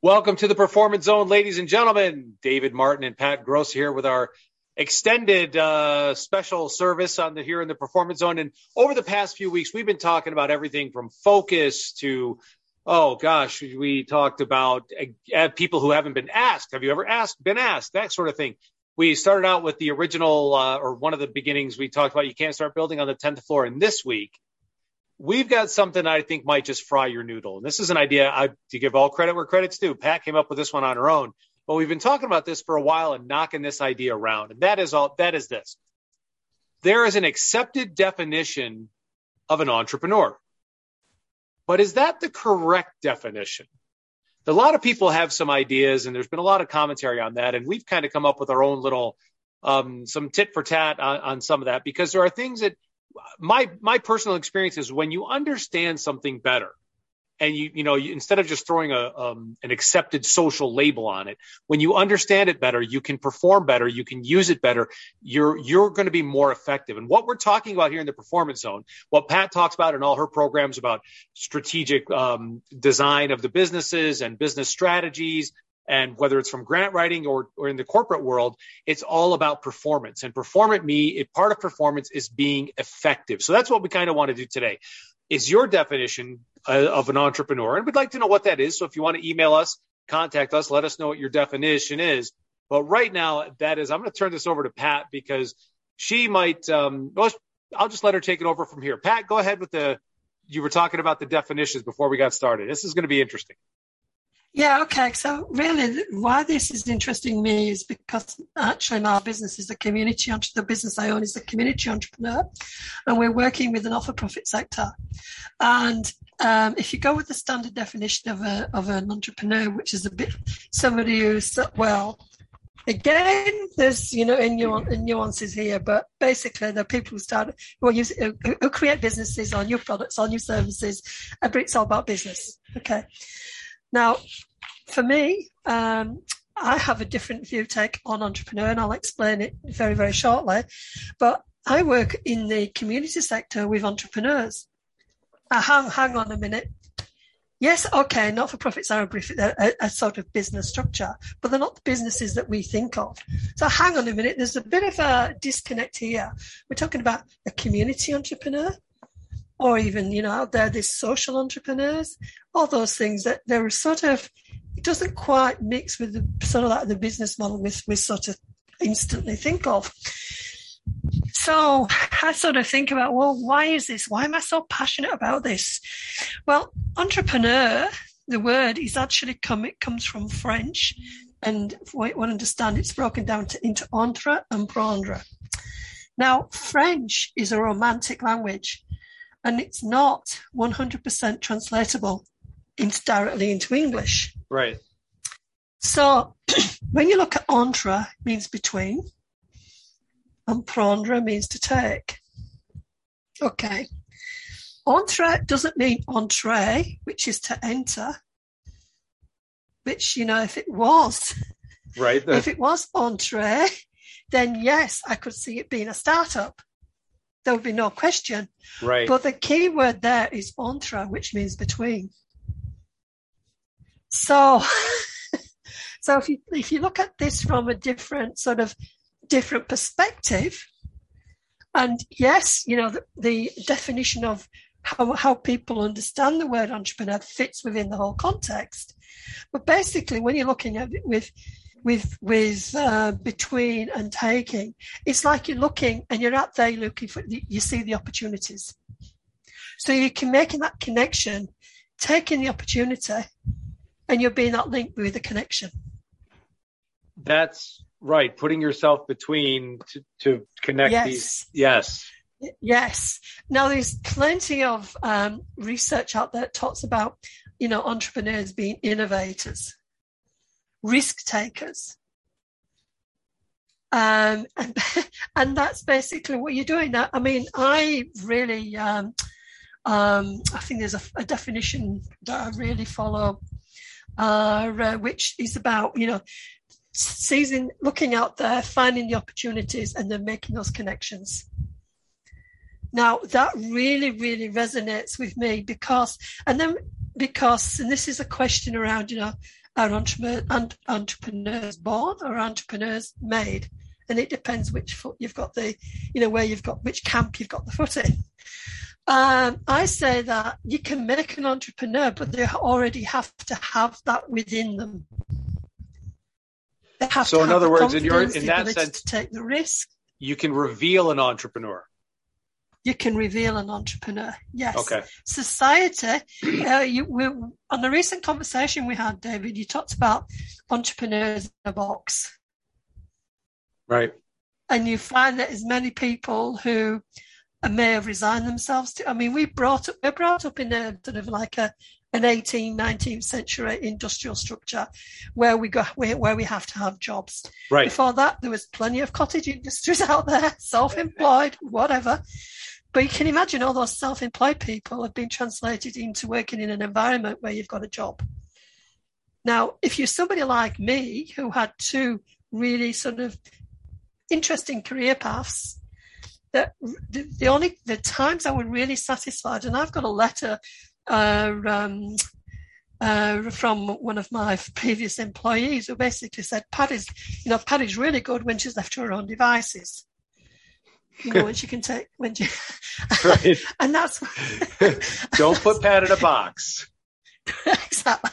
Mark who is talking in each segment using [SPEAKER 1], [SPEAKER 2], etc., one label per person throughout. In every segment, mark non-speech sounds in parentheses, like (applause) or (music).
[SPEAKER 1] Welcome to the Performance Zone, ladies and gentlemen. David Martin and Pat Gross here with our extended uh, special service on the here in the Performance Zone. And over the past few weeks, we've been talking about everything from focus to oh gosh, we talked about uh, people who haven't been asked. Have you ever asked? Been asked? That sort of thing. We started out with the original uh, or one of the beginnings. We talked about you can't start building on the tenth floor. And this week we've got something I think might just fry your noodle. And this is an idea I, to give all credit where credit's due. Pat came up with this one on her own, but we've been talking about this for a while and knocking this idea around. And that is all, that is this. There is an accepted definition of an entrepreneur. But is that the correct definition? A lot of people have some ideas and there's been a lot of commentary on that. And we've kind of come up with our own little, um, some tit for tat on, on some of that because there are things that my my personal experience is when you understand something better and you you know you, instead of just throwing a um, an accepted social label on it when you understand it better you can perform better you can use it better you're you're going to be more effective. And what we're talking about here in the performance zone what pat talks about in all her programs about strategic um, design of the businesses and business strategies and whether it's from grant writing or, or in the corporate world, it's all about performance. And performance me, part of performance is being effective. So that's what we kind of want to do today. Is your definition uh, of an entrepreneur? And we'd like to know what that is. So if you want to email us, contact us, let us know what your definition is. But right now, that is, I'm going to turn this over to Pat because she might, um, I'll just let her take it over from here. Pat, go ahead with the, you were talking about the definitions before we got started. This is going to be interesting.
[SPEAKER 2] Yeah, okay. So really, why this is interesting me is because actually my business is a community entrepreneur. The business I own is a community entrepreneur, and we're working with an not-for-profit sector. And um, if you go with the standard definition of a of an entrepreneur, which is a bit somebody who's well, again, there's you know in nuances here, but basically the people who start who, use, who create businesses or new products or new services, but it's all about business. Okay. Now, for me, um, I have a different view take on entrepreneur, and I'll explain it very, very shortly. But I work in the community sector with entrepreneurs. Uh, hang, hang on a minute. Yes, okay, not for profits are a, a, a, sort of business structure, but they're not the businesses that we think of. So hang on a minute, there's a bit of a disconnect here. We're talking about a community entrepreneur or even, you know, out there, these social entrepreneurs, all those things that they're sort of, it doesn't quite mix with the sort of like the business model we, we sort of instantly think of. So I sort of think about, well, why is this? Why am I so passionate about this? Well, entrepreneur, the word is actually come, it comes from French. And I understand, it's broken down to, into entre and prendre. Now, French is a romantic language and it's not 100% translatable into, directly into English.
[SPEAKER 1] Right.
[SPEAKER 2] So (clears throat) when you look at entre, it means between, and prendre means to take. Okay. Entre doesn't mean entree, which is to enter, which, you know, if it was,
[SPEAKER 1] right.
[SPEAKER 2] If it was entree, then yes, I could see it being a startup there would be no question.
[SPEAKER 1] Right.
[SPEAKER 2] But the key word there is entre, which means between. So, (laughs) so if you if you look at this from a different sort of different perspective, and yes, you know the, the definition of how how people understand the word entrepreneur fits within the whole context. But basically, when you're looking at it with with with uh, between and taking. It's like you're looking and you're out there looking for you see the opportunities. So you can making that connection, taking the opportunity, and you're being that link with the connection.
[SPEAKER 1] That's right. Putting yourself between to, to connect
[SPEAKER 2] yes.
[SPEAKER 1] these. Yes.
[SPEAKER 2] Yes. Now there's plenty of um, research out there that talks about, you know, entrepreneurs being innovators risk takers. Um, (laughs) and, and that's basically what you're doing. That I mean, I really, um, um, I think there's a, a, definition that I really follow, uh, which is about, you know, seizing, looking out there, finding the opportunities and then making those connections. Now that really, really resonates with me because, and then because, and this is a question around, you know, are entrepreneurs, entrepreneurs born or entrepreneurs made? And it depends which foot you've got the, you know, where you've got, which camp you've got the foot in. Um, I say that you can make an entrepreneur, but they already have to have that within them.
[SPEAKER 1] They have so, in other words, in your in that sense,
[SPEAKER 2] to take the risk,
[SPEAKER 1] you can reveal an entrepreneur.
[SPEAKER 2] You can reveal an entrepreneur. Yes.
[SPEAKER 1] Okay.
[SPEAKER 2] Society. Uh, you, we, on the recent conversation we had, David, you talked about entrepreneurs in a box.
[SPEAKER 1] Right.
[SPEAKER 2] And you find that as many people who may have resigned themselves to. I mean, we brought up, we're brought up in a sort of like a an 18th, 19th century industrial structure where we go where, where we have to have jobs.
[SPEAKER 1] Right.
[SPEAKER 2] Before that, there was plenty of cottage industries (laughs) out there, self-employed, whatever. But you can imagine all those self-employed people have been translated into working in an environment where you've got a job. Now, if you're somebody like me who had two really sort of interesting career paths, that the, the only the times I was really satisfied, and I've got a letter uh, um, uh, from one of my previous employees who basically said, Paddy's, you know, Paddy's really good when she's left to her own devices. You know, (laughs) when she can take, when she, (laughs) right. (laughs) and that's,
[SPEAKER 1] don't put Pat in a box.
[SPEAKER 2] exactly.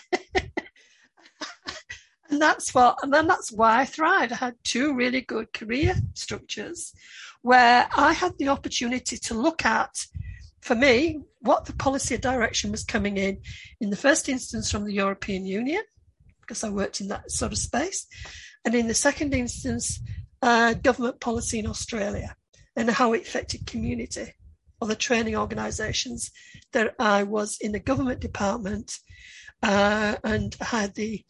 [SPEAKER 2] and that's what, and then that's why I thrived. I had two really good career structures where I had the opportunity to look at for me, what the policy direction was coming in, in the first instance from the European Union, because I worked in that sort of space, and in the second instance, uh, government policy in Australia and how it affected community or the training organisations that I was in the government department uh, and had the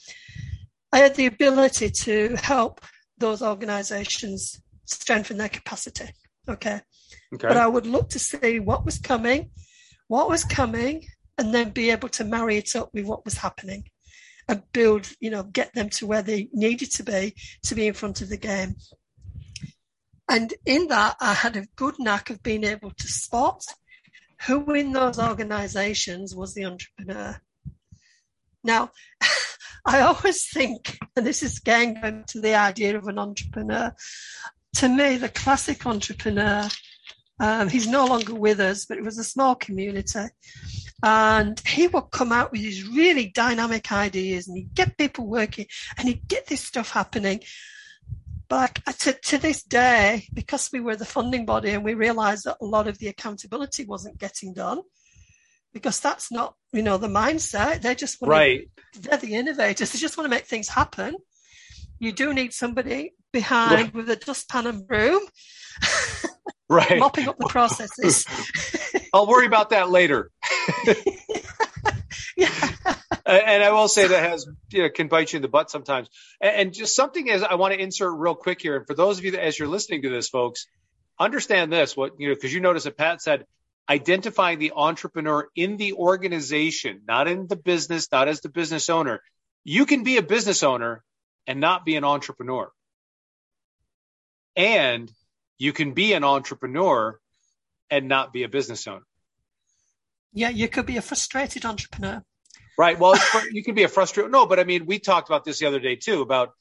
[SPEAKER 2] I had the ability to help those organisations strengthen their capacity. Okay. Okay. But I would look to see what was coming, what was coming, and then be able to marry it up with what was happening and build, you know, get them to where they needed to be to be in front of the game. And in that, I had a good knack of being able to spot who in those organizations was the entrepreneur. Now, (laughs) I always think, and this is again going to the idea of an entrepreneur, to me, the classic entrepreneur um, he's no longer with us, but it was a small community. And he would come out with these really dynamic ideas and he'd get people working and he'd get this stuff happening. But to, to this day, because we were the funding body and we realized that a lot of the accountability wasn't getting done, because that's not, you know, the mindset. They just want
[SPEAKER 1] right.
[SPEAKER 2] to, they're the innovators. They just want to make things happen. You do need somebody behind right. with a dustpan and broom.
[SPEAKER 1] right (laughs)
[SPEAKER 2] mopping up the processes (laughs)
[SPEAKER 1] i'll worry about that later (laughs)
[SPEAKER 2] Uh,
[SPEAKER 1] and i will say that has you know can bite you in the butt sometimes and just something is i want to insert real quick here and for those of you that as you're listening to this folks understand this what you know because you notice that pat said identifying the entrepreneur in the organization not in the business not as the business owner you can be a business owner and not be an entrepreneur and you can be an entrepreneur and not be a business owner.
[SPEAKER 2] Yeah, you could be a frustrated entrepreneur.
[SPEAKER 1] Right. Well, you can be a frustrated. No, but I mean, we talked about this the other day too about,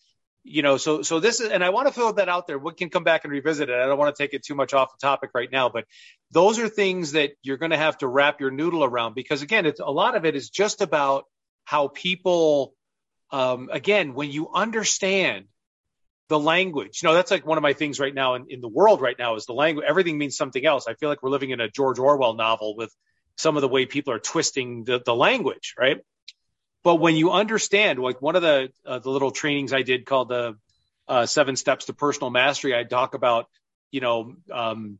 [SPEAKER 1] you know, so so this is, and I want to throw that out there. We can come back and revisit it. I don't want to take it too much off the topic right now, but those are things that you're going to have to wrap your noodle around because again, it's a lot of it is just about how people, um, again, when you understand the language. You know, that's like one of my things right now in, in the world right now is the language. Everything means something else. I feel like we're living in a George Orwell novel with some of the way people are twisting the, the language, right? But when you understand, like one of the uh, the little trainings I did called the uh, Seven Steps to Personal Mastery, I talk about, you know, um,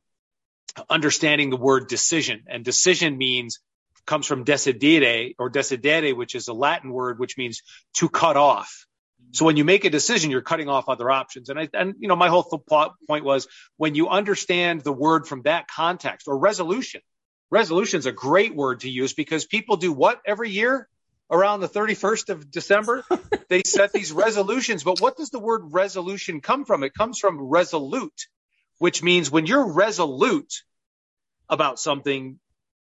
[SPEAKER 1] understanding the word decision, and decision means comes from decidere or decidere, which is a Latin word which means to cut off. So when you make a decision, you're cutting off other options. And I, and you know, my whole th- point was when you understand the word from that context or resolution, resolution is a great word to use because people do what every year around the 31st of December? (laughs) they set these resolutions. But what does the word resolution come from? It comes from resolute, which means when you're resolute about something,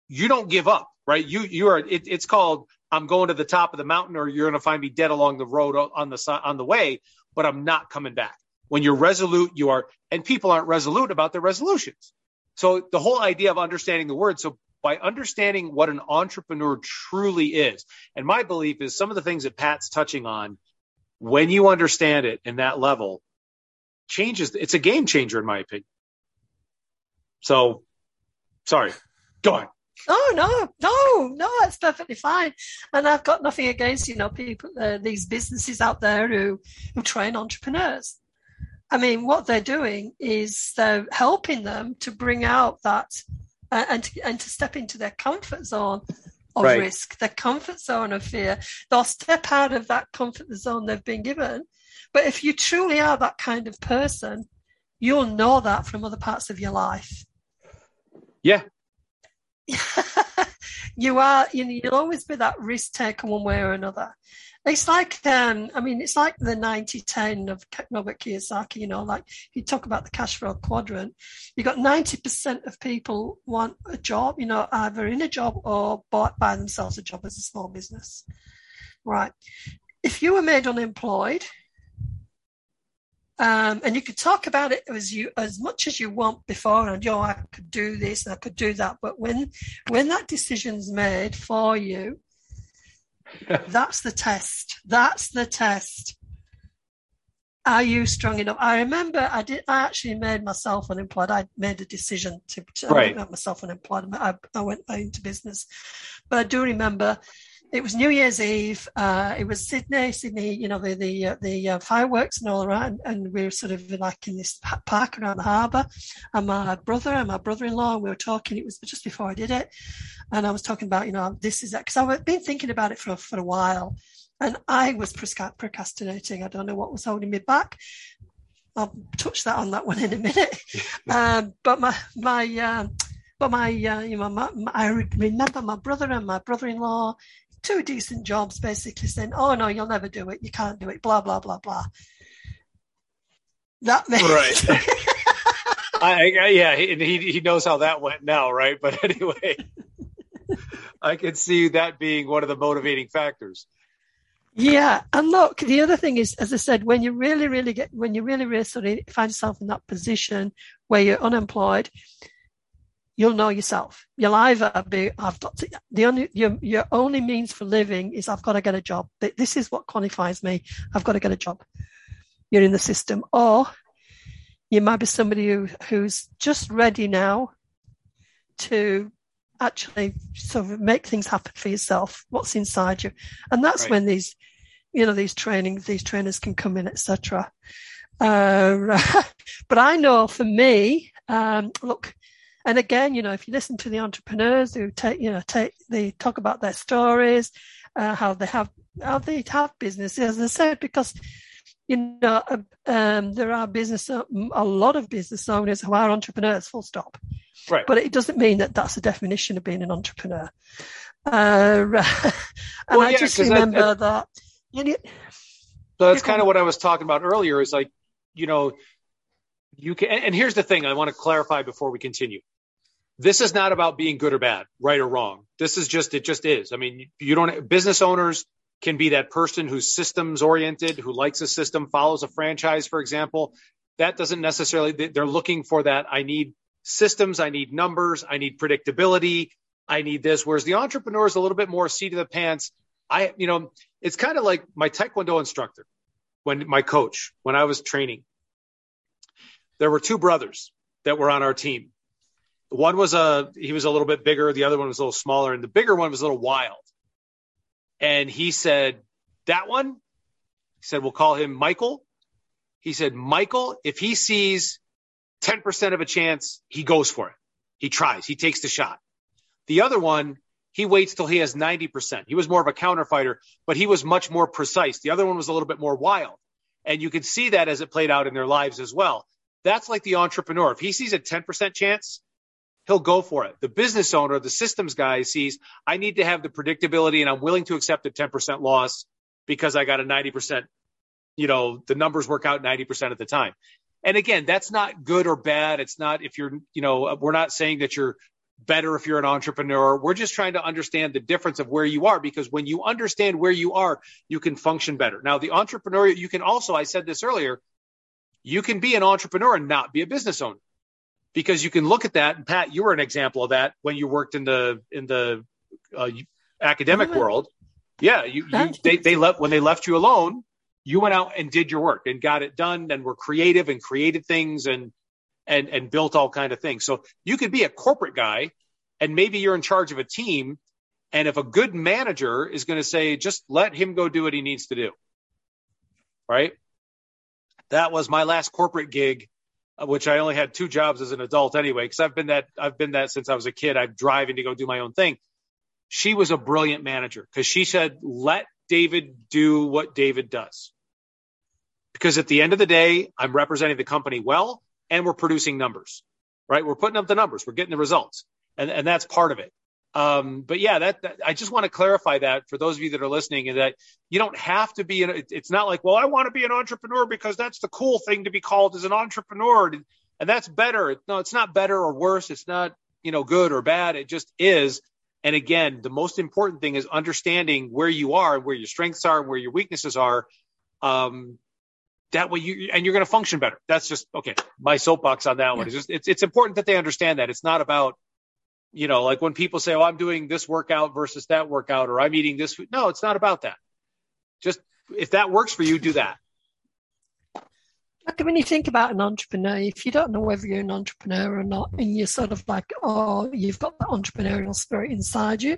[SPEAKER 1] you don't give up, right? You, you are, it, it's called I'm going to the top of the mountain or you're going to find me dead along the road on the on the way, but I'm not coming back. When you're resolute, you are, and people aren't resolute about their resolutions. So the whole idea of understanding the word. So by understanding what an entrepreneur truly is, and my belief is some of the things that Pat's touching on, when you understand it in that level, changes. It's a game changer, in my opinion. So, sorry, go on.
[SPEAKER 2] Oh no, no, no, it's perfectly fine. And I've got nothing against you know people, uh, these businesses out there who who train entrepreneurs. I mean, what they're doing is they're helping them to bring out that uh, and to, and to step into their comfort zone of right. risk, their comfort zone of fear. They'll step out of that comfort zone they've been given. But if you truly are that kind of person, you'll know that from other parts of your life.
[SPEAKER 1] Yeah, (laughs)
[SPEAKER 2] you are you know, you'll always be that risk taker one way or another. It's like um, i mean it's like the 90-10 of robert kiyosaki you know like you talk about the cash flow quadrant. You got 90% of people want a job you know either in a job or bought by themselves a job as a small business. Right. If you were made unemployed um, and you could talk about it as you as much as you want before, and yo, I could do this and I could do that. But when when that decision's made for you, (laughs) that's the test. That's the test. Are you strong enough? I remember I did. I actually made myself unemployed. I made a decision to, to
[SPEAKER 1] right.
[SPEAKER 2] make myself unemployed. I, I went into business, but I do remember it was New Year's Eve. Uh, it was Sydney, Sydney, you know, the the uh, the uh, fireworks and all around, and we were sort of like in this park around the harbour. And my brother and my brother-in-law, we were talking. It was just before I did it, and I was talking about, you know, this is because I've been thinking about it for for a while, and I was procrastinating. I don't know what was holding me back. I'll touch that on that one in a minute. (laughs) um, but my my. Um, but my, uh, you know, my, my, I remember my brother and my brother-in-law two decent jobs basically saying, oh no, you'll never do it. You can't do it. Blah, blah, blah, blah. That makes
[SPEAKER 1] right. (laughs) I, I, yeah, he, he knows how that went now, right? But (laughs) anyway, I can see that being one of the motivating factors.
[SPEAKER 2] Yeah, and look, the other thing is, as I said, when you really, really get, when you really, really sort of find yourself in that position where you're unemployed, you'll know yourself. You'll either be, I've got to, the only, your, your only means for living is I've got to get a job. This is what qualifies me. I've got to get a job. You're in the system. Or you might be somebody who, who's just ready now to actually sort of make things happen for yourself. What's inside you. And that's right. when these, you know, these trainings, these trainers can come in, etc. Uh, (laughs) but I know for me, um, look, and again, you know, if you listen to the entrepreneurs who take, you know, take, they talk about their stories, uh, how they have, how they have businesses, as I said, because, you know, um, there are business, a lot of business owners who are entrepreneurs, full stop.
[SPEAKER 1] Right.
[SPEAKER 2] But it doesn't mean that that's the definition of being an entrepreneur. Uh, (laughs) and well, I yeah, just remember that, that you know,
[SPEAKER 1] so that's kind of what I was talking about earlier is like, you know, you can, and here's the thing I want to clarify before we continue this is not about being good or bad, right or wrong. This is just, it just is. I mean, you don't, business owners can be that person who's systems oriented, who likes a system, follows a franchise, for example. That doesn't necessarily, they're looking for that. I need systems. I need numbers. I need predictability. I need this. Whereas the entrepreneur is a little bit more seat of the pants. I, you know, it's kind of like my Taekwondo instructor when my coach, when I was training, there were two brothers that were on our team one was a he was a little bit bigger, the other one was a little smaller, and the bigger one was a little wild. And he said, "That one," he said, "We'll call him Michael." He said, "Michael, if he sees 10% of a chance, he goes for it. He tries. He takes the shot." The other one, he waits till he has 90%. He was more of a counter fighter, but he was much more precise. The other one was a little bit more wild. And you could see that as it played out in their lives as well. That's like the entrepreneur. If he sees a 10% chance, he'll go for it. The business owner, the systems guy sees, I need to have the predictability and I'm willing to accept a 10% loss because I got a 90%, you know, the numbers work out 90% of the time. And again, that's not good or bad. It's not if you're, you know, we're not saying that you're better if you're an entrepreneur. We're just trying to understand the difference of where you are because when you understand where you are, you can function better. Now, the entrepreneur, you can also, I said this earlier, you can be an entrepreneur and not be a business owner because you can look at that. And Pat, you were an example of that when you worked in the in the uh, academic mm-hmm. world. Yeah, you, you they they left when they left you alone. You went out and did your work and got it done and were creative and created things and and and built all kind of things. So you could be a corporate guy and maybe you're in charge of a team and if a good manager is going to say just let him go do what he needs to do. Right? That was my last corporate gig Uh, which I only had two jobs as an adult anyway cuz I've been that I've been that since I was a kid. I'm driving to go do my own thing. She was a brilliant manager cuz she said let David do what David does. Because at the end of the day, I'm representing the company well and we're producing numbers, right? We're putting up the numbers, we're getting the results, and and that's part of it. Um, but yeah, that, that, I just want to clarify that for those of you that are listening, and that you don't have to be. An, it's not like, well, I want to be an entrepreneur because that's the cool thing to be called as an entrepreneur, and, and that's better. No, it's not better or worse. It's not you know good or bad. It just is. And again, the most important thing is understanding where you are, where your strengths are, and where your weaknesses are. Um, that way you and you're going to function better. That's just okay. My soapbox on that one is just it's it's important that they understand that it's not about you know like when people say, "Oh, I'm doing this workout versus that workout," or "I'm eating this." Food. No, it's not about that. Just if that works for you, do that.
[SPEAKER 2] Like when you think about an entrepreneur, if you don't know whether you're an entrepreneur or not, and you're sort of like, oh, you've got the entrepreneurial spirit inside you,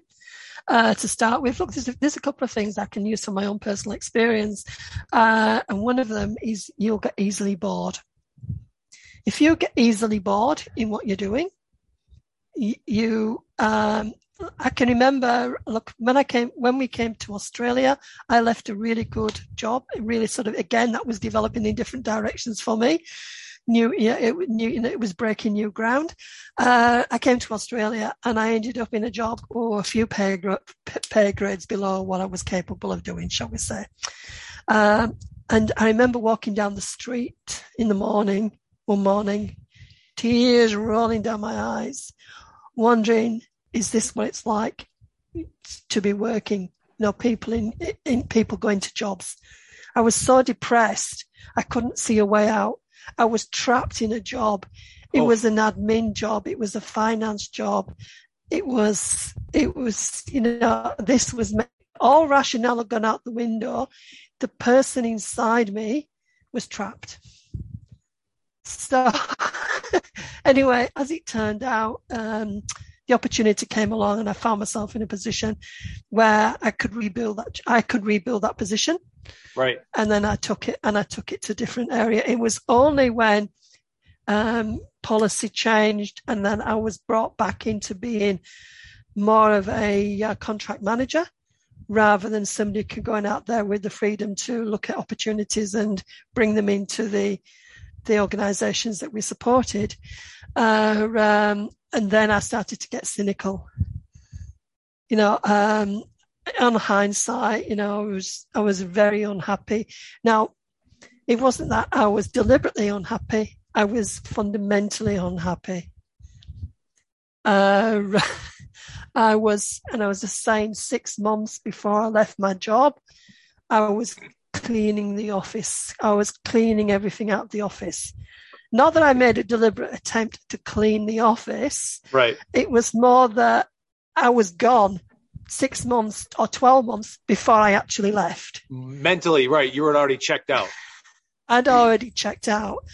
[SPEAKER 2] uh, to start with. Look, there's a, there's a, couple of things I can use from my own personal experience. Uh, and one of them is you'll get easily bored. If you get easily bored in what you're doing, you, um, I can remember, look, when I came, when we came to Australia, I left a really good job. Really sort of, again, that was developing in different directions for me new, yeah, it, new, you know, it was breaking new ground. Uh, I came to Australia and I ended up in a job or oh, a few pay, pay grades below what I was capable of doing, shall we say. Um, and I remember walking down the street in the morning, one morning, tears rolling down my eyes, wondering, is this what it's like to be working? You know, people in, in people going to jobs. I was so depressed. I couldn't see a way out. I was trapped in a job. It oh. was an admin job. It was a finance job. It was, it was, you know, this was all rationale had gone out the window. The person inside me was trapped. So (laughs) anyway, as it turned out, um, the opportunity came along and I found myself in a position where I could rebuild that, I could rebuild that position.
[SPEAKER 1] Right.
[SPEAKER 2] And then I took it and I took it to a different area. It was only when um, policy changed and then I was brought back into being more of a uh, contract manager rather than somebody going out there with the freedom to look at opportunities and bring them into the the organisations that we supported. Uh, um, and then I started to get cynical. You know, um, on hindsight, you know, I was, I was very unhappy. Now, it wasn't that I was deliberately unhappy. I was fundamentally unhappy. Uh, (laughs) I was, and I was just saying six months before I left my job, I was cleaning the office. I was cleaning everything out of the office. Not that I made a deliberate attempt to clean the office.
[SPEAKER 1] Right.
[SPEAKER 2] It was more that I was gone six months or 12 months before I actually left.
[SPEAKER 1] Mentally, right. You were already checked out.
[SPEAKER 2] I'd already checked out.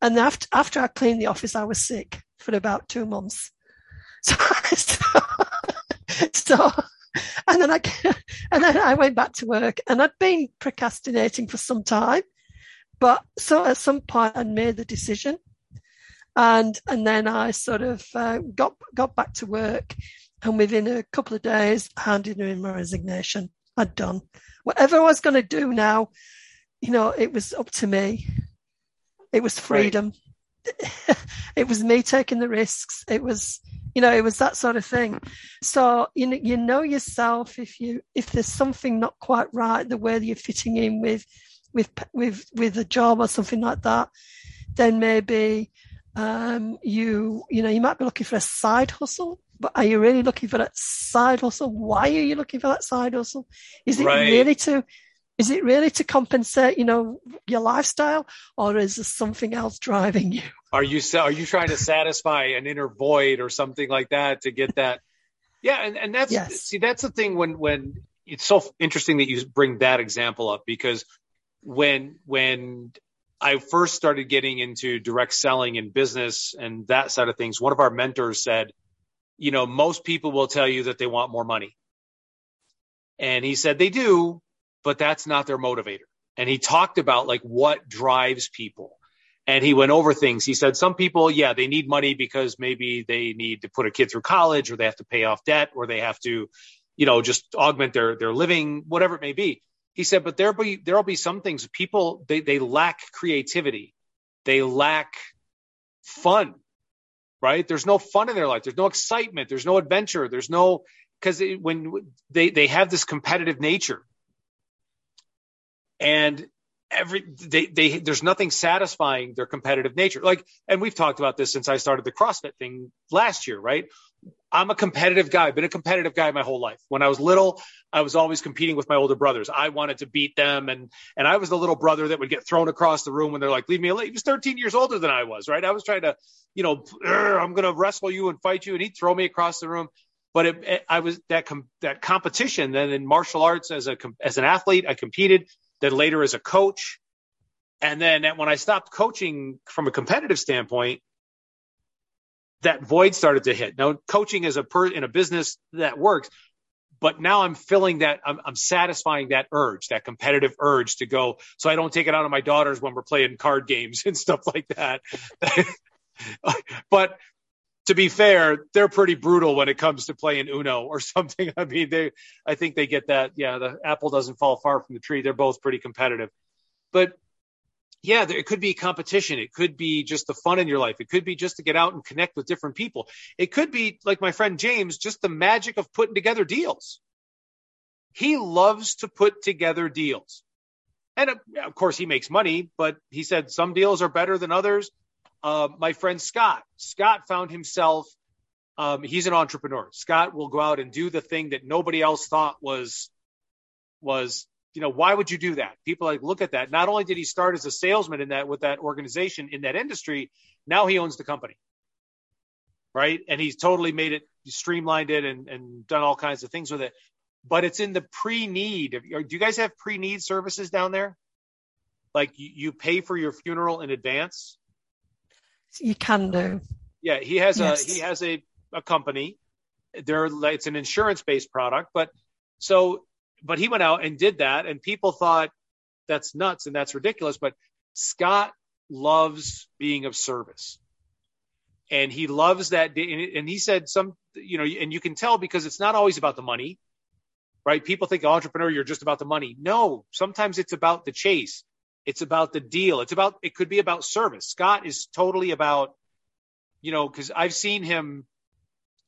[SPEAKER 2] And after, after I cleaned the office, I was sick for about two months. (laughs) So, so and then I, (laughs) and then I went back to work and I'd been procrastinating for some time, but so at some point I made the decision and, and then I sort of uh, got, got back to work and within a couple of days, handed in my resignation. I'd done whatever I was going to do now. You know, it was up to me. It was freedom. Right. (laughs) it was me taking the risks. It was, you know, it was that sort of thing. So you know, you know yourself if you if there's something not quite right, the way that you're fitting in with with with with a job or something like that, then maybe um, you you know you might be looking for a side hustle but are you really looking for that side hustle? Why are you looking for that side hustle? Is it
[SPEAKER 1] Right.
[SPEAKER 2] really to is it really to compensate, you know, your lifestyle, or is there something else driving you?
[SPEAKER 1] Are you are you trying to satisfy an inner void or something like that to get that? Yeah, and, and that's
[SPEAKER 2] Yes.
[SPEAKER 1] see that's the thing when when it's so interesting that you bring that example up because when when I first started getting into direct selling and business and that side of things, one of our mentors said, you know, most people will tell you that they want more money. And he said they do, but that's not their motivator. And he talked about like what drives people and he went over things. He said some people, yeah, they need money because maybe they need to put a kid through college or they have to pay off debt or they have to, you know, just augment their their living, whatever it may be. He said, but there'll be there'll be some things people they they lack creativity. They lack fun. Right? There's no fun in their life. There's no excitement. There's no adventure. There's no because when they they have this competitive nature and every they they there's nothing satisfying their competitive nature like and we've talked about this since i started the crossfit thing last year right i'm a competitive guy. Been a competitive guy my whole life. When i was little i was always competing with my older brothers. I wanted to beat them and and i was the little brother that would get thrown across the room when they're like leave me alone. He was 13 years older than i was right? I was trying to you know i'm going to wrestle you and fight you and he'd throw me across the room. But it, it, I was that com- that competition. Then in martial arts, as a as an athlete, I competed. Then later as a coach, and then when I stopped coaching from a competitive standpoint, that void started to hit. Now coaching is a per in a business that works, but now I'm filling that. I'm, I'm satisfying that urge, that competitive urge to go. So I don't take it out on my daughters when we're playing card games (laughs) and stuff like that. (laughs) but to be fair, they're pretty brutal when it comes to playing Uno or (laughs) something. I mean, they, I think they get that. Yeah, the apple doesn't fall far from the tree. They're both pretty competitive, but yeah, there, it could be competition. It could be just the fun in your life. It could be just to get out and connect with different people. It could be like my friend James, just the magic of putting together deals. He loves to put together deals. And uh, of course, he makes money, but he said some deals are better than others uh, my friend Scott. Scott found himself, um, he's an entrepreneur. Scott will go out and do the thing that nobody else thought was, was, you know, why would you do that? People like, look at that. Not only did he start as a salesman in that, with that organization in that industry, now he owns the company. Right. And he's totally made it, streamlined it and, and done all kinds of things with it. But it's in the pre need. Do you guys have pre need services down there? Like you, you pay for your funeral in advance?
[SPEAKER 2] You can do.
[SPEAKER 1] Yeah, he has
[SPEAKER 2] Yes.
[SPEAKER 1] a he has a, a company. There, it's an insurance based product, but so, but he went out and did that, and people thought that's nuts and that's ridiculous. But Scott loves being of service, and he loves that. And he said some, you know, and you can tell because it's not always about the money, right? People think entrepreneur, you're just about the money. No, sometimes it's about the chase. It's about the deal. It's about, it could be about service. Scott is totally about, you know, because I've seen him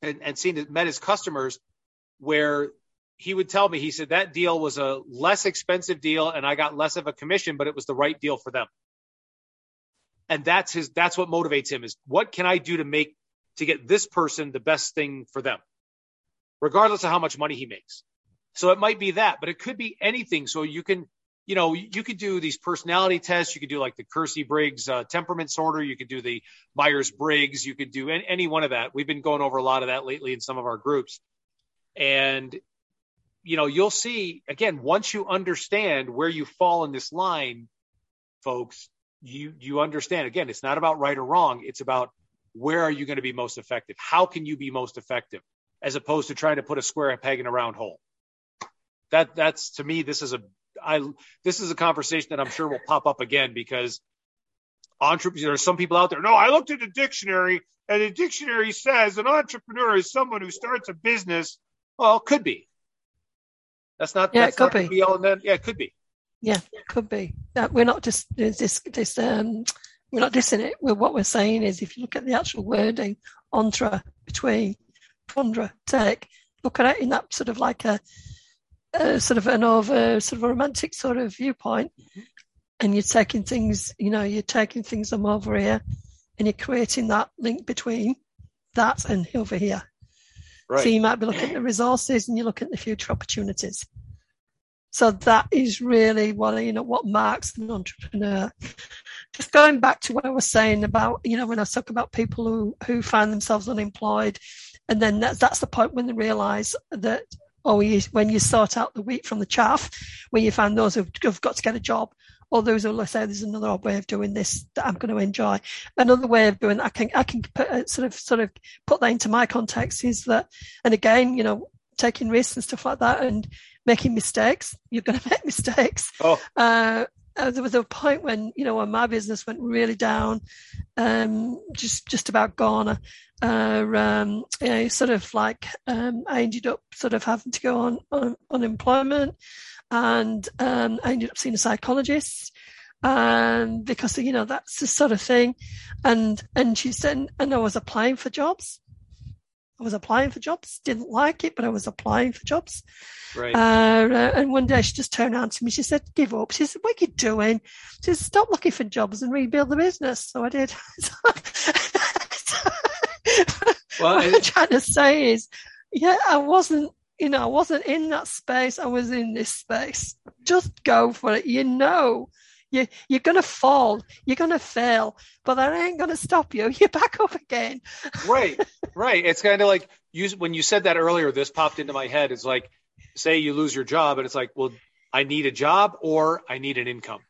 [SPEAKER 1] and, and seen met his customers where he would tell me, he said that deal was a less expensive deal and I got less of a commission, but it was the right deal for them. And that's his, that's what motivates him is what can I do to make, to get this person the best thing for them, regardless of how much money he makes. So it might be that, but it could be anything. So you can, you know, you could do these personality tests. You could do like the Keirsey Briggs uh, temperament sorter. You could do the Myers Briggs. You could do any, any one of that. We've been going over a lot of that lately in some of our groups. And, you know, you'll see again, once you understand where you fall in this line, folks, you, you understand again, it's not about right or wrong. It's about where are you going to be most effective? How can you be most effective as opposed to trying to put a square peg in a round hole? That, that's to me, this is a I this is a conversation that I'm sure will pop up again because entrepreneurs. There are some people out there. No, I looked at the dictionary, and the dictionary says an entrepreneur is someone who starts a business. Well, could be. That's not.
[SPEAKER 2] Yeah,
[SPEAKER 1] that's
[SPEAKER 2] it could
[SPEAKER 1] not
[SPEAKER 2] be.
[SPEAKER 1] all Yeah, it could be.
[SPEAKER 2] Yeah, it could be. That we're not just this this um we're not dissing it. We're, what we're saying is if you look at the actual wording, entre, between, pondra, take, look at it in that sort of like a, a sort of an over sort of a romantic sort of viewpoint, and you're taking things, you know, you're taking things from over here, and you're creating that link between that and over here.
[SPEAKER 1] Right.
[SPEAKER 2] So you might be looking at the resources and you look at the future opportunities. So that is really what you know what marks an entrepreneur. Just going back to what I was saying about you know when I talk about people who who find themselves unemployed, and then that's that's the point when they realise that or you, when you sort out the wheat from the chaff, when you find those who've, who've got to get a job, or those who say there's another way of doing this that I'm going to enjoy. Another way of doing I can I can put, uh, sort of sort of put that into my context is that, and again, you know, taking risks and stuff like that, and making mistakes. You're going (laughs) to make mistakes.
[SPEAKER 1] Oh.
[SPEAKER 2] Uh, uh, there was a point when you know when my business went really down, um, just just about gone. Uh, um, you know, sort of like um, I ended up sort of having to go on, on unemployment, and um, I ended up seeing a psychologist, and because you know that's the sort of thing, and and she said, and I was applying for jobs. I was applying for jobs, didn't like it, but I was applying for jobs.
[SPEAKER 1] Right.
[SPEAKER 2] Uh, and one day she just turned around to me. She said, give up. She said, what are you doing? She said, stop looking for jobs and rebuild the business. So I did. (laughs) well, what I'm trying to say is, yeah, I wasn't, you know, I wasn't in that space. I was in this space. Just go for it. You know, you, you're going to fall. You're going to fail, but that ain't going to stop you. (laughs) You're back up again.
[SPEAKER 1] right. Right. It's kind of like you, when you said that earlier, this popped into my head. It's like, say you lose your job and it's like, well, I need a job or I need an income.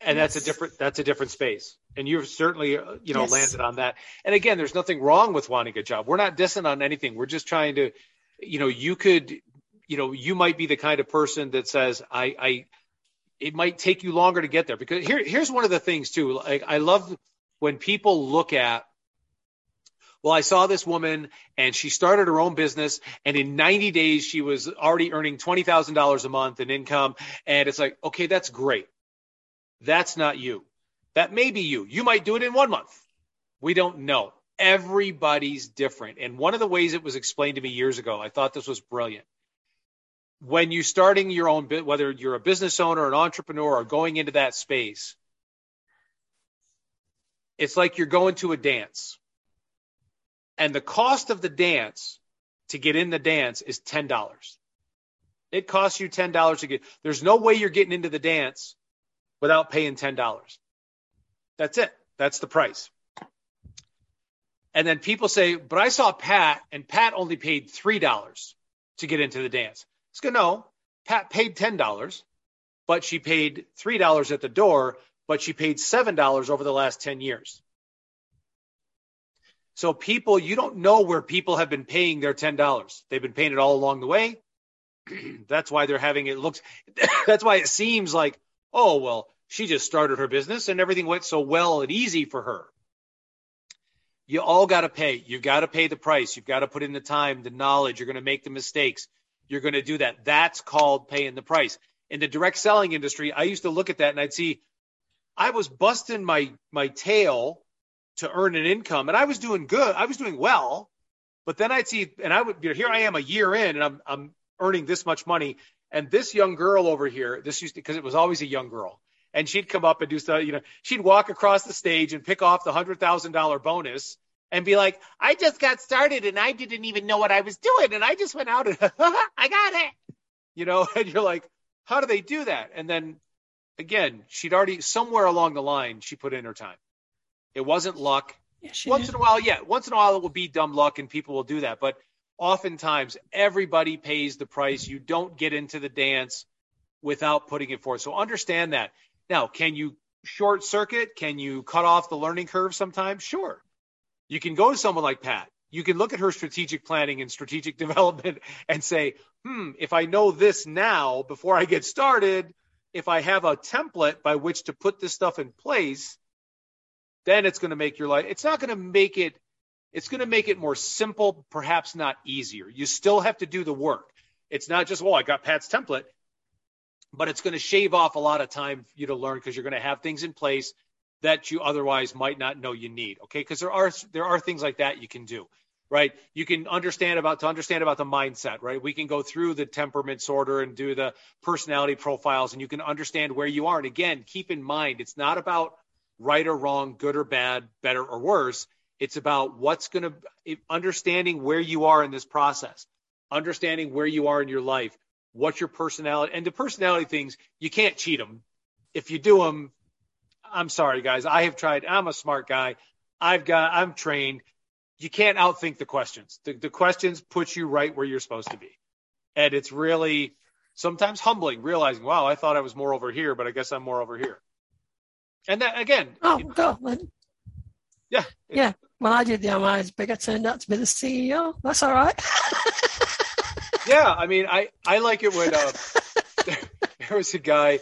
[SPEAKER 1] And yes. that's a different, that's a different space. And you've certainly, uh, you know, yes. landed on that. And again, there's nothing wrong with wanting a job. We're not dissing on anything. We're just trying to, you know, you could, you know, you might be the kind of person that says, I, I, it might take you longer to get there because here, here's one of the things too. Like I love when people look at well, I saw this woman and she started her own business and in 90 days she was already earning $20,000 a month in income. And it's like, okay, that's great. That's not you. That may be you. You might do it in one month. We don't know. Everybody's different. And one of the ways it was explained to me years ago, I thought this was brilliant. When you're starting your own bit, whether you're a business owner, an entrepreneur, or going into that space, it's like you're going to a dance and the cost of the dance to get in the dance is $10. It costs you $10 to get. There's no way you're getting into the dance without paying $10. That's it. That's the price. And then people say, but I saw Pat and Pat only paid $3 to get into the dance. It's good. No, Pat paid $10, but she paid $3 at the door, but she paid $7 over the last 10 years. So people, you don't know where people have been paying their $10. They've been paying it all along the way. (clears throat) that's why they're having it looks, (laughs) that's why it seems like, oh, well, she just started her business and everything went so well and easy for her. You all got to pay. You've got to pay the price. You've got to put in the time, the knowledge. You're going to make the mistakes. You're going to do that. That's called paying the price. In the direct selling industry, I used to look at that and I'd see I was busting my my tail to earn an income. And I was doing good. I was doing well. But then I'd see, and I would, you know, here I am a year in and I'm, I'm earning this much money. And this young girl over here, this used to, because it was always a young girl. And she'd come up and do stuff, you know, she'd walk across the stage and pick off the hundred thousand dollar bonus and be like, I just got started and I didn't even know what I was doing. And I just went out and (laughs) I got it. You know, (laughs) and you're like, how do they do that? And then again, she'd already somewhere along the line, she put in her time. It wasn't luck. once did. in a while, yeah, once in a while it will be dumb luck and people will do that. But oftentimes everybody pays the price. You don't get into the dance without putting it forth. So understand that. Now, can you short circuit? Can you cut off the learning curve sometimes? Sure. You can go to someone like Pat. You can look at her strategic planning and strategic (laughs) development and say, hmm, if I know this now before I get started, if I have a template by which to put this stuff in place, then it's going to make your life, it's not going to make it, it's going to make it more simple, perhaps not easier. You still have to do the work. It's not just, well, I got Pat's template, but it's going to shave off a lot of time for you to learn because you're going to have things in place that you otherwise might not know you need. Okay. Because there are, there are things like that you can do right? You can understand about to understand about the mindset, right? We can go through the temperament sorter and do the personality profiles, and you can understand where you are. And again, keep in mind, it's not about right or wrong, good or bad, better or worse. It's about what's going to understanding where you are in this process, understanding where you are in your life, what's your personality, and the personality things you can't cheat them. If you do them, I'm sorry, guys. I have tried. I'm a smart guy. I've got. I'm trained. You can't outthink the questions. The, the questions put you right where you're supposed to be, and it's really sometimes humbling realizing, wow, I thought I was more over here, but I guess I'm more over here. And that again.
[SPEAKER 2] Oh, God.
[SPEAKER 1] Yeah.
[SPEAKER 2] Yeah. When I did the oh, MI's big, I turned out to be the CEO. That's all right. (laughs)
[SPEAKER 1] yeah. I mean, I, I like it when uh, (laughs) there was a guy,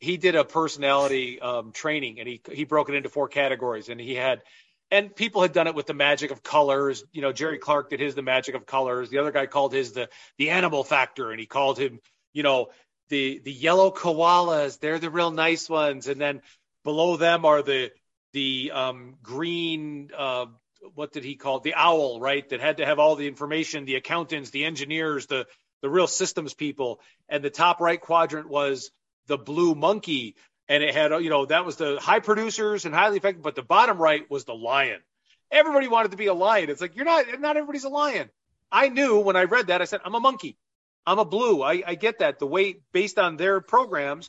[SPEAKER 1] he did a personality um, training and he, he broke it into four categories and he had, and people had done it with the magic of colors. You know, Jerry Clark did his the magic of colors. The other guy called his the the animal factor, and he called him, you know, the the yellow koalas. They're the real nice ones. And then below them are the the um, green uh, what did he call it? the owl right? That had to have all the information the accountants the engineers the the real systems people. And the top right quadrant was the blue monkey. And it had you know that was the high producers and highly effective but the bottom right was the lion. Everybody wanted to be a lion. It's like you're not not everybody's a lion. I knew when i read that i said i'm a monkey. I'm a blue. I, I get that. The way based on their programs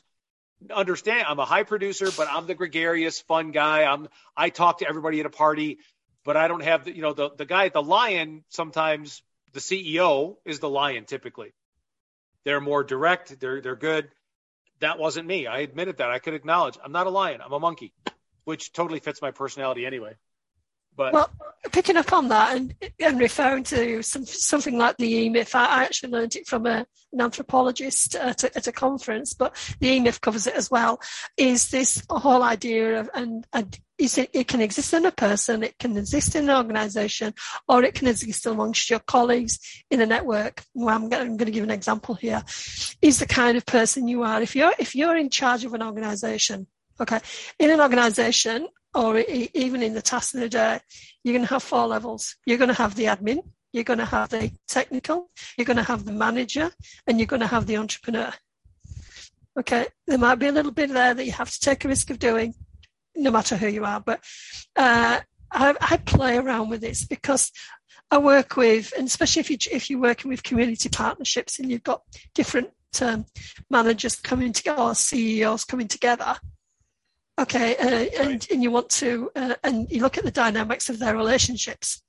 [SPEAKER 1] understand I'm a high producer, but I'm the gregarious, fun guy. I'm I talk to everybody at a party, but I don't have the you know the the guy at the lion. Sometimes the CEO is the lion. Typically, they're more direct. They're they're good. That wasn't me. I admitted that. I could acknowledge I'm not a lion. I'm a monkey, which totally fits my personality anyway. But
[SPEAKER 2] well, picking up on that and, and referring to some, something like the E-Myth, I actually learned it from a, an anthropologist at a, at a, conference, but the E-Myth covers it as well. Is this whole idea of and, and it, can exist in a person, it can exist in an organization, or it can exist amongst your colleagues in a network. Well, I'm, going, I'm going to give an example here. Is the kind of person you are. If you're if you're in charge of an organization, okay, in an organization, or even in the task of the day, you're going to have four levels. You're going to have the admin, you're going to have the technical, you're going to have the manager, and you're going to have the entrepreneur. Okay, there might be a little bit there that you have to take a risk of doing, no matter who you are. But uh, I, I play around with this because I work with, and especially if you if you're working with community partnerships and you've got different um, managers coming together or CEOs coming together, Okay, uh, and, and you want to, uh, and you look at the dynamics of their relationships.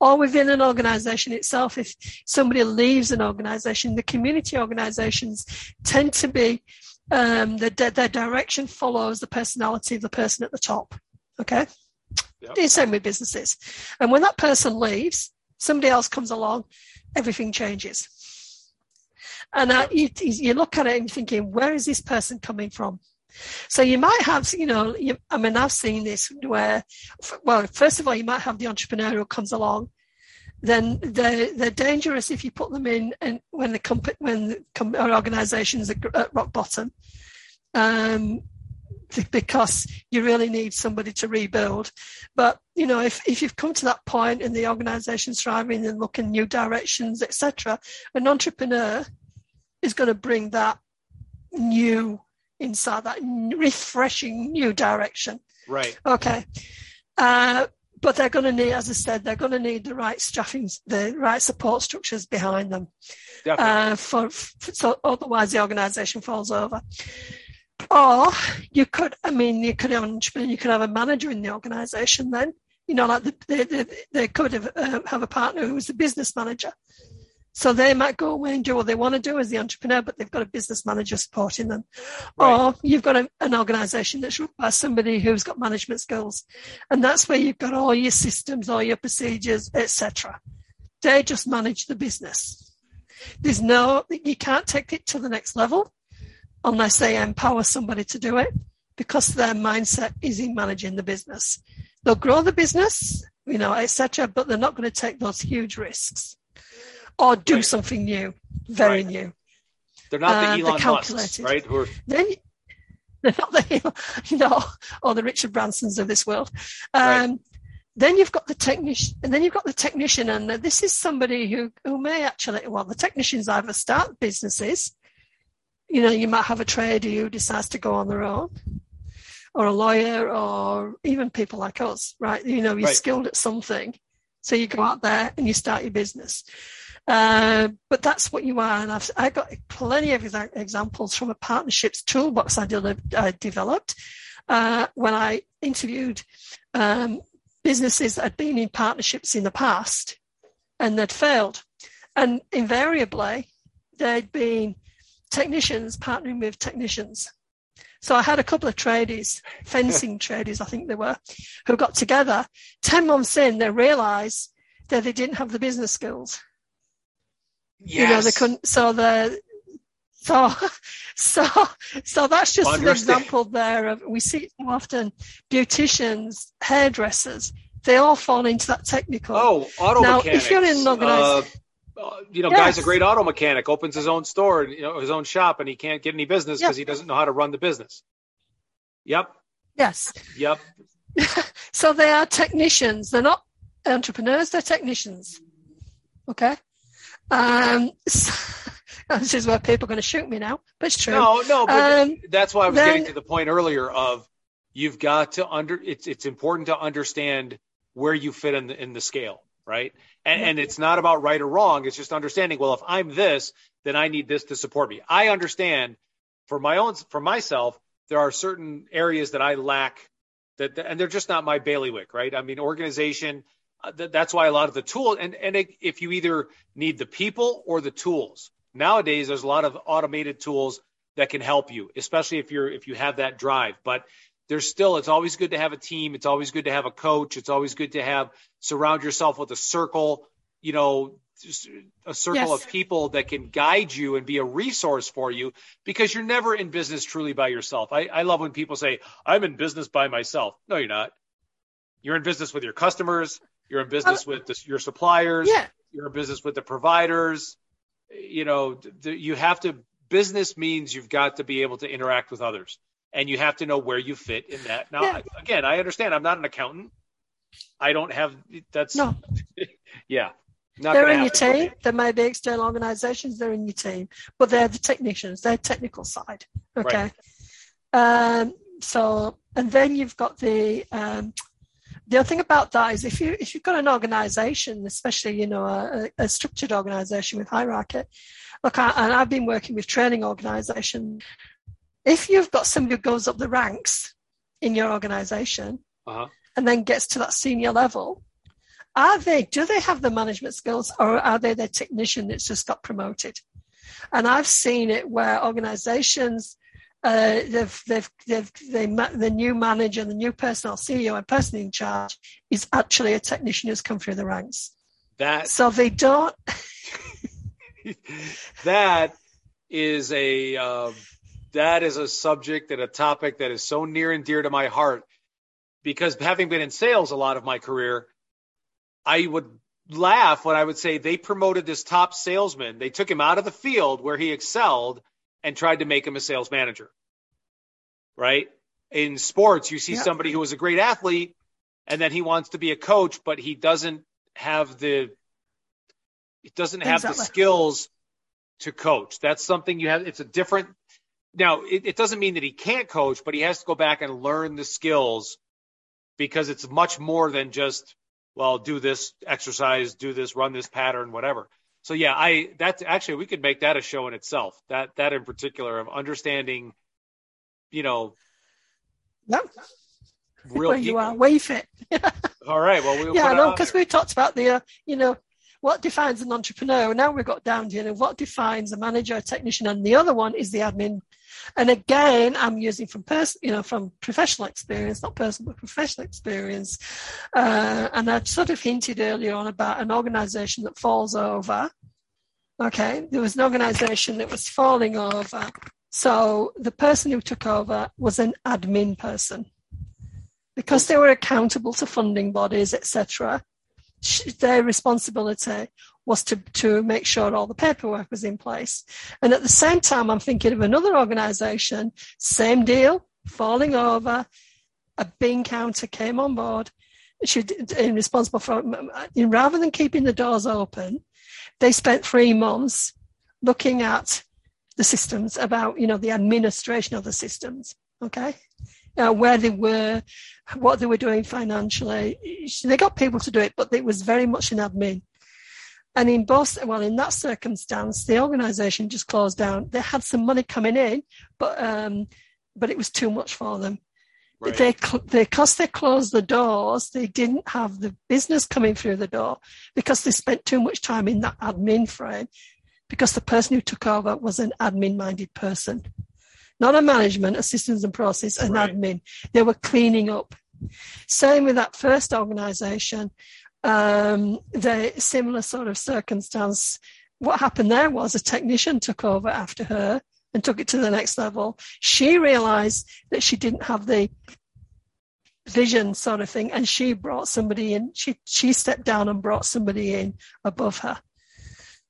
[SPEAKER 2] Or within an organization itself, if somebody leaves an organization, the community organizations tend to be, um, the, their direction follows the personality of the person at the top. Okay? Yep. The same with businesses. And when that person leaves, somebody else comes along, everything changes. And uh, you, you look at it and you're thinking, where is this person coming from? So you might have, you know, you, I mean, I've seen this where, well, first of all, you might have the entrepreneur who comes along. Then they're, they're dangerous if you put them in and when the company, when the organizations are at rock bottom. Um, because you really need somebody to rebuild. But you know, if, if you've come to that point and the organization's thriving and looking new directions, etc., an entrepreneur is going to bring that new inside that refreshing new direction.
[SPEAKER 1] Right.
[SPEAKER 2] Okay. Uh, but they're going to need, as I said, they're going to need the right staffing, the right support structures behind them. Uh, for, for, so otherwise the organisation falls over. Or you could, I mean, you could have, you could have a manager in the organisation then. You know, like the, they, they, they could have, uh, have a partner who's the business manager. So they might go away and do what they want to do as the entrepreneur, but they've got a business manager supporting them. Right. Or you've got a, an organization that's run by somebody who's got management skills. And that's where you've got all your systems, all your procedures, etc. They just manage the business. There's no, you can't take it to the next level unless they empower somebody to do it because their mindset is in managing the business. They'll grow the business, you know, etc., but they're not going to take those huge risks or do right. something new, very right. new.
[SPEAKER 1] They're not the uh, Elon Musk, right? Who are...
[SPEAKER 2] Then they're (laughs) not the you know, or the Richard Bransons of this world. Um, right. Then you've got the technician, and then you've got the technician, and this is somebody who who may actually, well, the technicians either start businesses. You know, you might have a trader who decides to go on their own, or a lawyer or even people like us, right? You know, you're right. skilled at something. So you go out there and you start your business. Uh, but that's what you are. And I've I got plenty of examples from a partnerships toolbox I, de- I developed uh, when I interviewed um, businesses that had been in partnerships in the past and they'd failed. And invariably, they'd been technicians partnering with technicians. So I had a couple of tradies, fencing tradies, I think they were, who got together. 10 months in, they realized that they didn't have the business skills.
[SPEAKER 1] Yes. You know,
[SPEAKER 2] they couldn't, so the, so, (laughs) so, so that's just Understand. an example there of, we see often beauticians, hairdressers, they all fall into that technical.
[SPEAKER 1] Oh, auto now, mechanics. if you're in an organization, uh, uh, you know, yes. guy's a great auto mechanic, opens his own store, you know, his own shop, and he can't get any business because yep. he doesn't know how to run the business. Yep.
[SPEAKER 2] Yes.
[SPEAKER 1] Yep. (laughs)
[SPEAKER 2] so they are technicians. They're not entrepreneurs. They're technicians. Okay. Um, so, (laughs) this is where people are going to shoot me now, but it's true.
[SPEAKER 1] No, no, but um, that's why I was then, getting to the point earlier of you've got to under. It's it's important to understand where you fit in the in the scale, right? And, and it's not about right or wrong. It's just understanding. Well, if I'm this, then I need this to support me. I understand for my own for myself. There are certain areas that I lack that, and they're just not my bailiwick, right? I mean, organization uh, that's why a lot of the tools and and it, if you either need the people or the tools. Nowadays there's a lot of automated tools that can help you especially if you're if you have that drive. But there's still it's always good to have a team. It's always good to have a coach. It's always good to have surround yourself with a circle you know a circle yes. of people that can guide you and be a resource for you because you're never in business truly by yourself. I, I love when people say i'm in business by myself. No you're not. You're in business with your customers you're in business with the, your suppliers.
[SPEAKER 2] Yeah.
[SPEAKER 1] You're in business with the providers. You know, the, you have to. Business means you've got to be able to interact with others, and you have to know where you fit in that. Now, yeah. again, I understand. I'm not an accountant. I don't have. That's
[SPEAKER 2] no. (laughs)
[SPEAKER 1] yeah.
[SPEAKER 2] they're in your team. There may be external organizations. They're in your team, but they're the technicians. They're technical side. Okay. Right. Um, so, and then you've got the um, the other thing about that is if you if you've got an organization, especially you know a, a structured organization with hierarchy, look, I, and I've been working with training organizations. If you've got somebody who goes up the ranks in your organization uh-huh. and then gets to that senior level, are they do they have the management skills or are they the technician that's just got promoted? And I've seen it where organizations uh, they've, they've, they've, they, the new manager, the new personnel CEO and person in charge is actually a technician who's come through the ranks.
[SPEAKER 1] That
[SPEAKER 2] so they don't. (laughs)
[SPEAKER 1] that is a uh, that is a subject and a topic that is so near and dear to my heart because having been in sales a lot of my career, I would laugh when I would say they promoted this top salesman. They took him out of the field where he excelled and tried to make him a sales manager. Right? In sports, you see somebody who is a great athlete and then he wants to be a coach, but he doesn't have the it doesn't have exactly. the skills to coach. That's something you have it's a different now it, it doesn't mean that he can't coach, but he has to go back and learn the skills because it's much more than just well, do this exercise, do this, run this pattern, whatever so yeah, I that's actually we could make that a show in itself. That that in particular of understanding, you know,
[SPEAKER 2] no, real where people. you are, where you fit. (laughs)
[SPEAKER 1] All right. Well, we'll
[SPEAKER 2] yeah, no, because we talked about the, uh, you know, what defines an entrepreneur. Now we've got down to you know, what defines a manager, a technician, and the other one is the admin and again, I'm using from person, you know, from professional experience, not personal, but professional experience. Uh, and I sort of hinted earlier on about an organization that falls over. Okay, there was an organization that was falling over. So the person who took over was an admin person because they were accountable to funding bodies, etc. Their responsibility was to, to make sure all the paperwork was in place. And at the same time, I'm thinking of another organization, same deal, falling over. A bean counter came on board. She in responsible for, in, uh, rather than keeping the doors open, they spent three months looking at the systems about, you know, the administration of the systems. Okay. Uh, where they were, what they were doing financially. They got people to do it, but it was very much in admin. And in both, well, in that circumstance, the organisation just closed down. They had some money coming in, but um, but it was too much for them. Right. They, because they closed the doors, they didn't have the business coming through the door because they spent too much time in that admin frame. Because the person who took over was an admin-minded person, not a management, a systems and process, an right. admin. They were cleaning up. Same with that first organisation um, the similar sort of circumstance. What happened there was a technician took over after her and took it to the next level. She realized that she didn't have the vision sort of thing and she brought somebody in she she stepped down and brought somebody in above her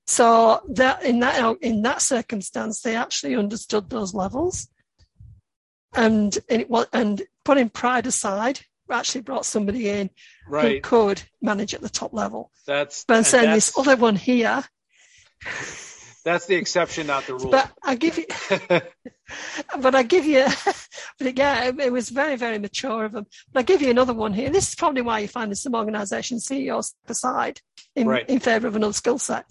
[SPEAKER 2] so that in that in that circumstance they actually understood those levels and, and it was and putting pride aside actually brought somebody in right. who could manage at the top level.
[SPEAKER 1] That's
[SPEAKER 2] but I'm saying this other one here.
[SPEAKER 1] That's the exception, not the rule.
[SPEAKER 2] But I give you, (laughs) but I give you, but again, it was very, very mature of them. But I give you another one here. This is probably why you find some organisation CEOs aside in, right. in favour of another skill set.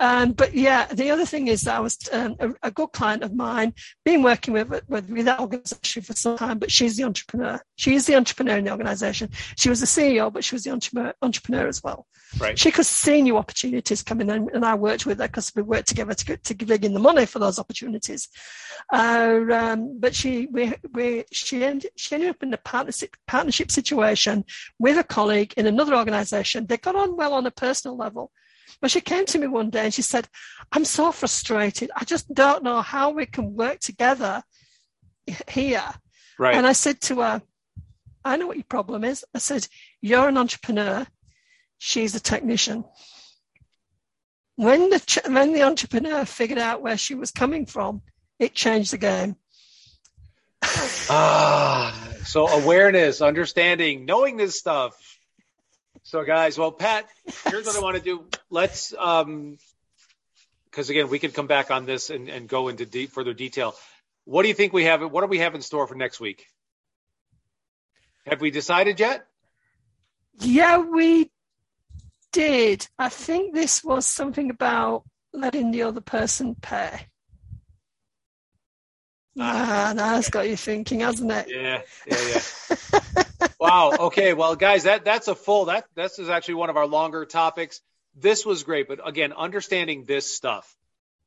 [SPEAKER 2] Um, but yeah, the other thing is that I was um, a, a, good client of mine, been working with, with, with that organization for some time, but she's the entrepreneur. She is the entrepreneur in the organization. She was the CEO, but she was the entrepreneur, entrepreneur as well.
[SPEAKER 1] Right.
[SPEAKER 2] She could see new opportunities coming in, and I worked with her because we worked together to, to dig in the money for those opportunities. Uh, um, but she, we, we, she ended, she ended up in a partnership, partnership situation with a colleague in another organization. They got on well on a personal level but she came to me one day and she said, I'm so frustrated. I just don't know how we can work together here.
[SPEAKER 1] Right.
[SPEAKER 2] And I said to her, I know what your problem is. I said, You're an entrepreneur. She's a technician. When the, when the entrepreneur figured out where she was coming from, it changed the game.
[SPEAKER 1] ah, so awareness, understanding, knowing this stuff, so, guys, well, Pat, (laughs) here's what I want to do. Let's, um, because again, we could come back on this and, and go into deep, further detail. What do you think we have? What do we have in store for next week? Have we decided yet?
[SPEAKER 2] Yeah, we did. I think this was something about letting the other person pay. Ah, that's got you thinking, hasn't it?
[SPEAKER 1] Yeah, yeah, yeah. (laughs) wow. Okay. Well, guys, that that's a full that this is actually one of our longer topics. This was great, but again, understanding this stuff,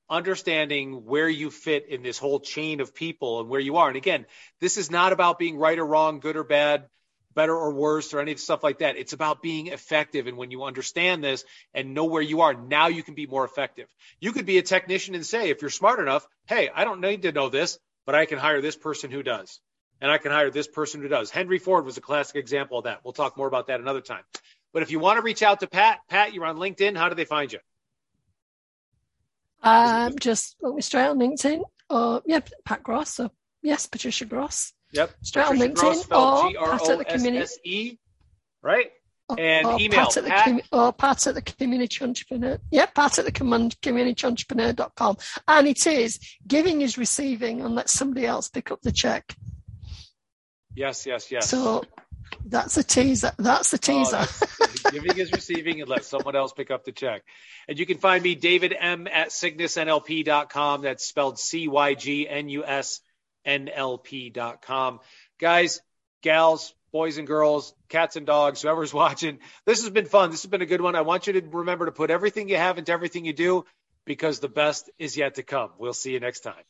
[SPEAKER 1] understanding where you fit in this whole chain of people and where you are. And again, this is not about being right or wrong, good or bad, better or worse, or any stuff like that. It's about being effective. And when you understand this and know where you are, now you can be more effective. You could be a technician and say, if you're smart enough, hey, I don't need to know this but I can hire this person who does. And I can hire this person who does. Henry Ford was a classic example of that. We'll talk more about that another time. But if you want to reach out to Pat, Pat, you're on LinkedIn. How do they find you?
[SPEAKER 2] Um, just look me straight on LinkedIn or, yeah, Pat Gross. So, yes, Patricia Gross.
[SPEAKER 1] Yep.
[SPEAKER 2] Straight Patricia on LinkedIn or Pat at the community.
[SPEAKER 1] Right? and or email
[SPEAKER 2] Pat at, Pat. The, or Pat at the community entrepreneur. Yeah, Pat at the community entrepreneur.com. And it is giving is receiving and let somebody else pick up the check.
[SPEAKER 1] Yes, yes, yes.
[SPEAKER 2] So that's a teaser. That's the teaser. Oh,
[SPEAKER 1] that's, (laughs) giving is receiving and let someone else pick up the check. And you can find me, David M at cygnusnlp.com. That's spelled C Y G N U S N L P.com. Guys, gals, boys and girls, cats and dogs, whoever's (laughs) watching. This has been fun. This has been a good one. I want you to remember to put everything you have into everything you do because the best is yet to come. We'll see you next time.